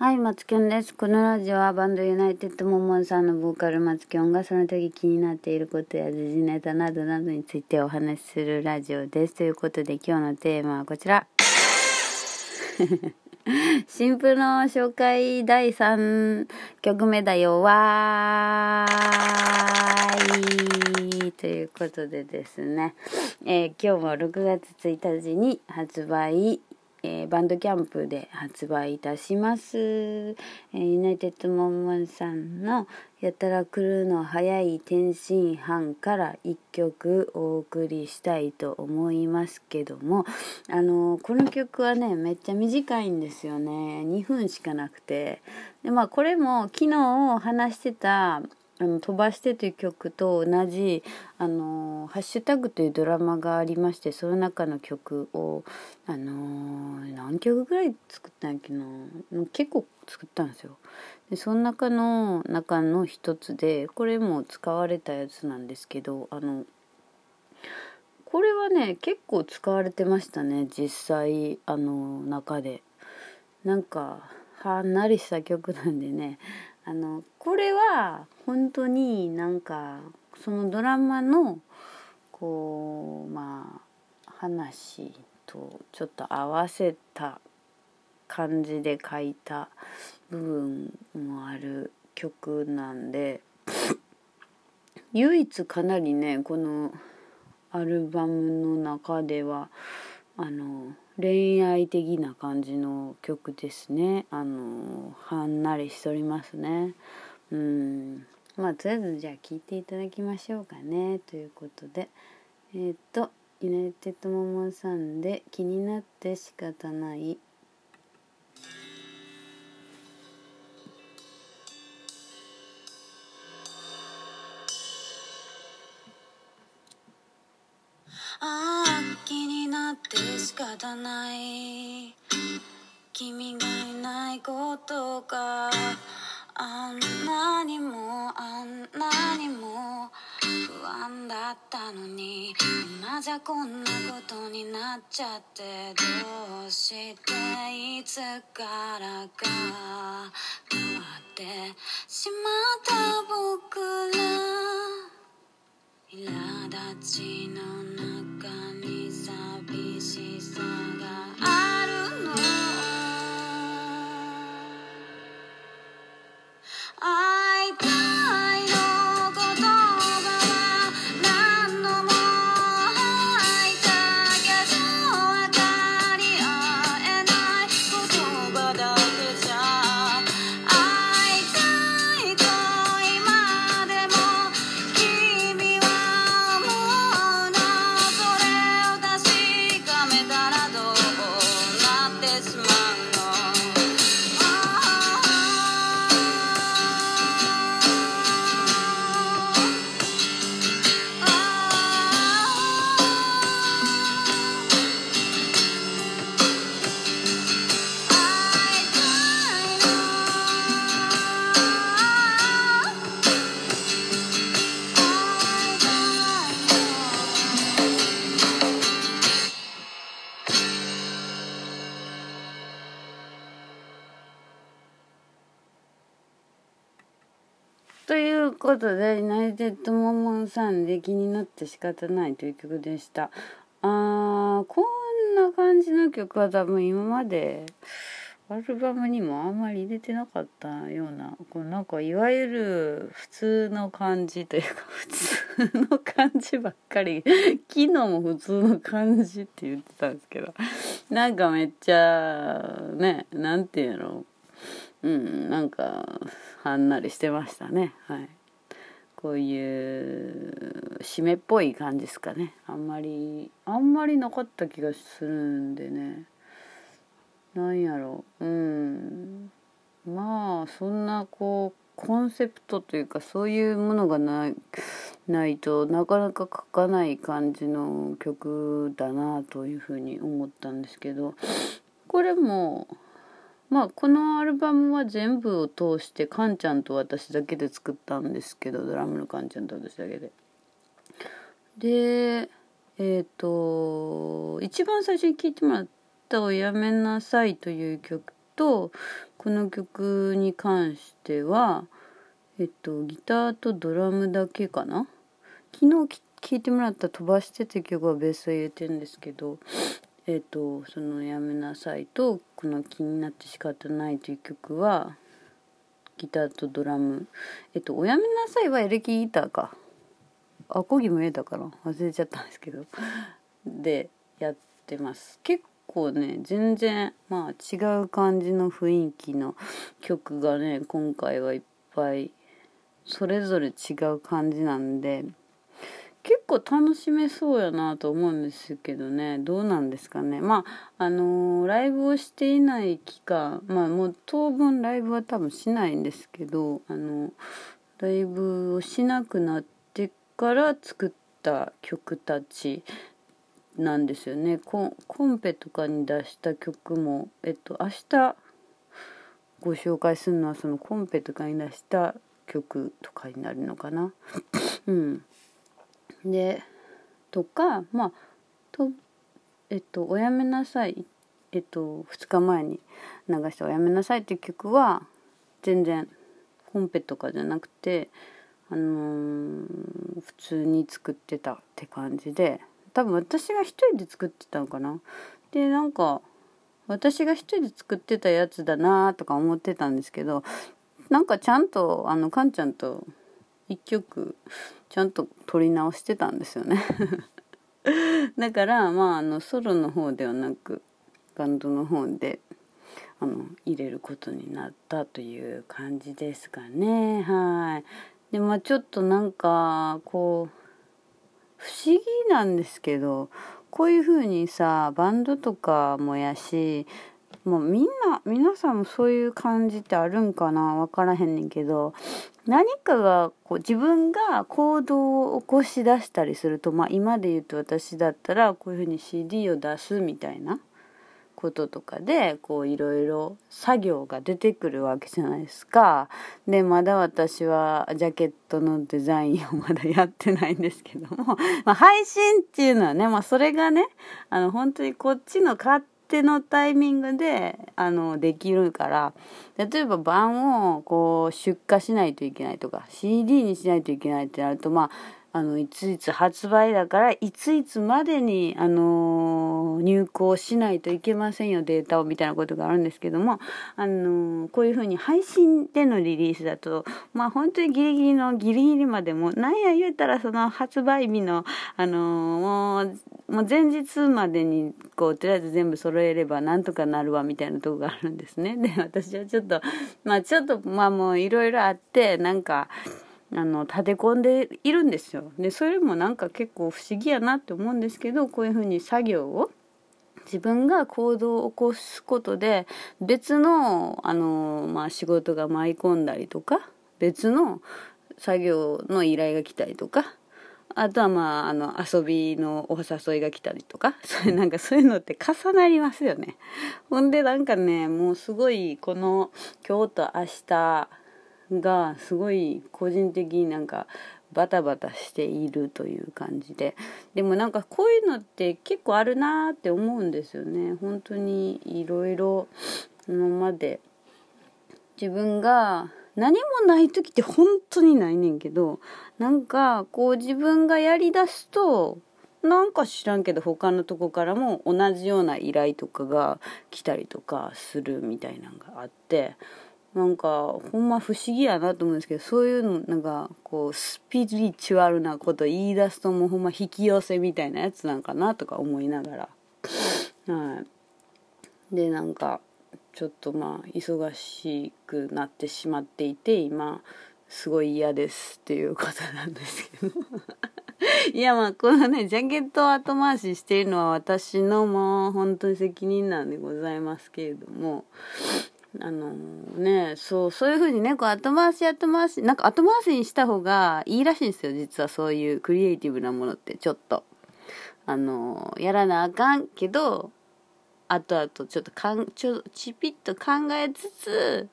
はい、松きょんです。このラジオはバンドユナイテッドモモンさんのボーカル松きょんがその時気になっていることや時事ネタなどなどについてお話しするラジオです。ということで今日のテーマはこちら。新婦の紹介第3曲目だよ。わーい。ということでですね、えー今日も6月1日に発売えーバンドキャンプで発売いたします、えーユナイテッドモンモンさんのやたら来るの早い天津飯から1曲お送りしたいと思いますけどもあのーこの曲はねめっちゃ短いんですよね。2分しかなくて。でまあこれも昨日話してたあの飛ばしてという曲と同じあのハッシュタグというドラマがありましてその中の曲をあの何曲ぐらい作ったんやっけな。結構作ったんですよ。でその中の中の一つでこれも使われたやつなんですけどあのこれはね結構使われてましたね実際あの中で。なんかはんなりした曲なんでね。あのこれは本当になんかそのドラマのこうまあ話とちょっと合わせた感じで書いた部分もある曲なんで唯一かなりねこのアルバムの中ではあの恋愛的な感じの曲ですね。あのはんなりしとりますね。うん。まあとりあえずじゃあ聴いていただきましょうかね。ということで。えっ、とユナイテッドモモンさんで気になって仕方ないって仕方ない君がいないことがあんなにもあんなにも不安だったのに今じゃこんなことになっちゃってどうしていつからか。変わってしまった僕ら苛立ちの中に。しさがことでナイテッドモンモンさんで気になって仕方ないという曲でした。あーこんな感じの曲は多分今までアルバムにもあんまり入れてなかったようなこうなんかいわゆる普通の感じというか 普通の感じばっかり昨日も普通の感じって言ってたんですけどなんかめっちゃねなんていうの？うんなんかはんなりしてましたね。はい。こういう締めっぽい感じですかね。あんまりあんまりなかった気がするんでね。なんやろ。ううん。まあそんなこうコンセプトというかそういうものがないないとなかなか書かない感じの曲だなというふうに思ったんですけど。これもまあこのアルバムは全部を通してカンちゃんと私だけで作ったんですけどドラムのカンちゃんと私だけで。でえっ、と一番最初に聴いてもらった「おやめなさい」という曲とこの曲に関してはえっとギターとドラムだけかな？昨日聴いてもらった飛ばしてって曲はベースを入れてるんですけどえっとその「やめなさい」とこの「気になって仕方ない」という曲はギターとドラム。えっと「おやめなさい」はエレキギターか。アコギも入れたかな？忘れちゃったんですけど。でやってます。結構ね全然まあ違う感じの雰囲気の曲がね今回はいっぱいそれぞれ違う感じなんで構楽しめそうやなと思うんですけどね。どうなんですかね。まああのー、ライブをしていない期間まあもう当分ライブは多分しないんですけどあのライブをしなくなってから作った曲たちなんですよね。コンペとかに出した曲もえっと明日ご紹介するのはそのコンペとかに出した曲とかになるのかな。うん。でとかまあとえっと「おやめなさい」えっと2日前に流した「おやめなさい」っていう曲は全然コンペとかじゃなくてあのー、普通に作ってたって感じで多分私が一人で作ってたのかな。でなんか私が一人で作ってたやつだなとか思ってたんですけどなんかちゃんとあのかんちゃんと一曲ちゃんと撮り直してたんですよね。だからまああのソロの方ではなくバンドの方であの入れることになったという感じですかね。はい。でまあちょっとなんかこう不思議なんですけどこういう風にさバンドとかもやしもうみんな皆さんもそういう感じってあるんかな分からへんねんけど何かがこう自分が行動を起こし出したりするとまあ今で言うと私だったらこういうふうに CD を出すみたいなこととかでこういろいろ作業が出てくるわけじゃないですか。でまだ私はジャケットのデザインを まだやってないんですけども、まあ、配信っていうのはね、まあ、それがねあの本当にこっちの勝手手のタイミングであのできるから例えば版をこう出荷しないといけないとか CD にしないといけないってなるとまああのいついつ発売だからいついつまでに、あのー、入稿しないといけませんよデータをみたいなことがあるんですけども、あのー、こういうふうに配信でのリリースだとまあ本当にギリギリのギリギリまでもなんや言うたらその発売日の、あのー、もうもう前日までにこうとりあえず全部揃えればなんとかなるわみたいなとこがあるんですね。で私はちょっとまあちょっとまあもういろいろあってなんか。あの立て込んでいるんですよ。でそれもなんか結構不思議やなって思うんですけどこういうふうに作業を自分が行動を起こすことで別のあの、まあ、仕事が舞い込んだりとか別の作業の依頼が来たりとかあとはまああの遊びのお誘いが来たりとか それなんかそういうのって重なりますよね。ほんでなんかねもうすごいこの今日と明日がすごい個人的になんかバタバタしているという感じで。でもなんかこういうのって結構あるなって思うんですよね。本当にいろいろ今まで。自分が何もない時って本当にないねんけどなんかこう自分がやりだすとなんか知らんけど他のとこからも同じような依頼とかが来たりとかするみたいなのがあって。なんかほんま不思議やなと思うんですけどそういうのなんかこうスピリチュアルなこと言い出すともうほんま引き寄せみたいなやつなんかなとか思いながら。はい。でなんかちょっとまあ忙しくなってしまっていて今すごい嫌ですっていうことなんですけど。いやまあこのねジャケットを後回ししているのは私のもう本当に責任なんでございますけれども。あのねそうそういうふうにねこう後回し後回しなんか後回しにした方がいいらしいんですよ実はそういうクリエイティブなものってちょっとあのやらなあかんけど後々ちょっとかんちょちぴっと考えつつ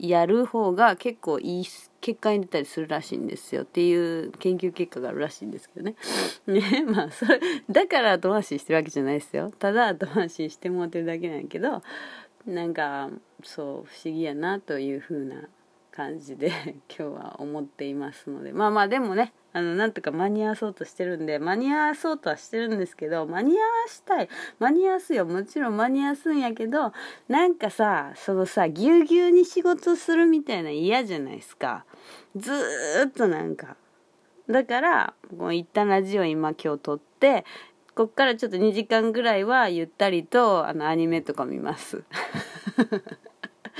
やる方が結構いい結果に出たりするらしいんですよっていう研究結果があるらしいんですけどね。ねまあそれだから後回ししてるわけじゃないですよ。ただ後回ししてもらってるだけなんやけどなんかそう不思議やなというふうな感じで 今日は思っていますので。まあまあでもねあのなんとか間に合わそうとしてるんで間に合わそうとはしてるんですけど間に合わしたい。間に合わすよ。もちろん間に合わすんやけどなんかさそのさぎゅうぎゅうに仕事するみたいな嫌じゃないですか。ずっとなんか。だからもう一旦ラジオ今今日撮ってこっからちょっと2時間ぐらいはゆったりとあのアニメとか見ます。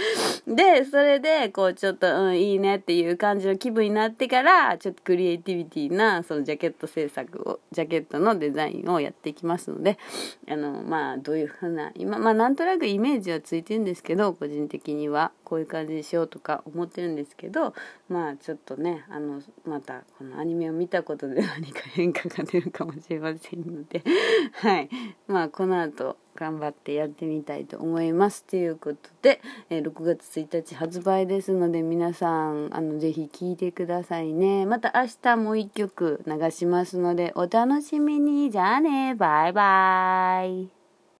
で、それで、こう、ちょっと、うん、いいねっていう感じの気分になってから、ちょっとクリエイティビティな、そのジャケット制作を、ジャケットのデザインをやっていきますので、あの、まあ、どういうふうな、今、まあ、なんとなくイメージはついてるんですけど、個人的には、こういう感じにしようとか思ってるんですけど、まあ、ちょっとね、あの、また、このアニメを見たことで何か変化が出るかもしれませんので、はい。まあ、この後、頑張ってやってみたいと思います。ということで、えー6月1日発売ですので、皆さん、あの、ぜひ聴いてくださいね。また明日もう一曲流しますので、お楽しみに。じゃあね、バイバイ。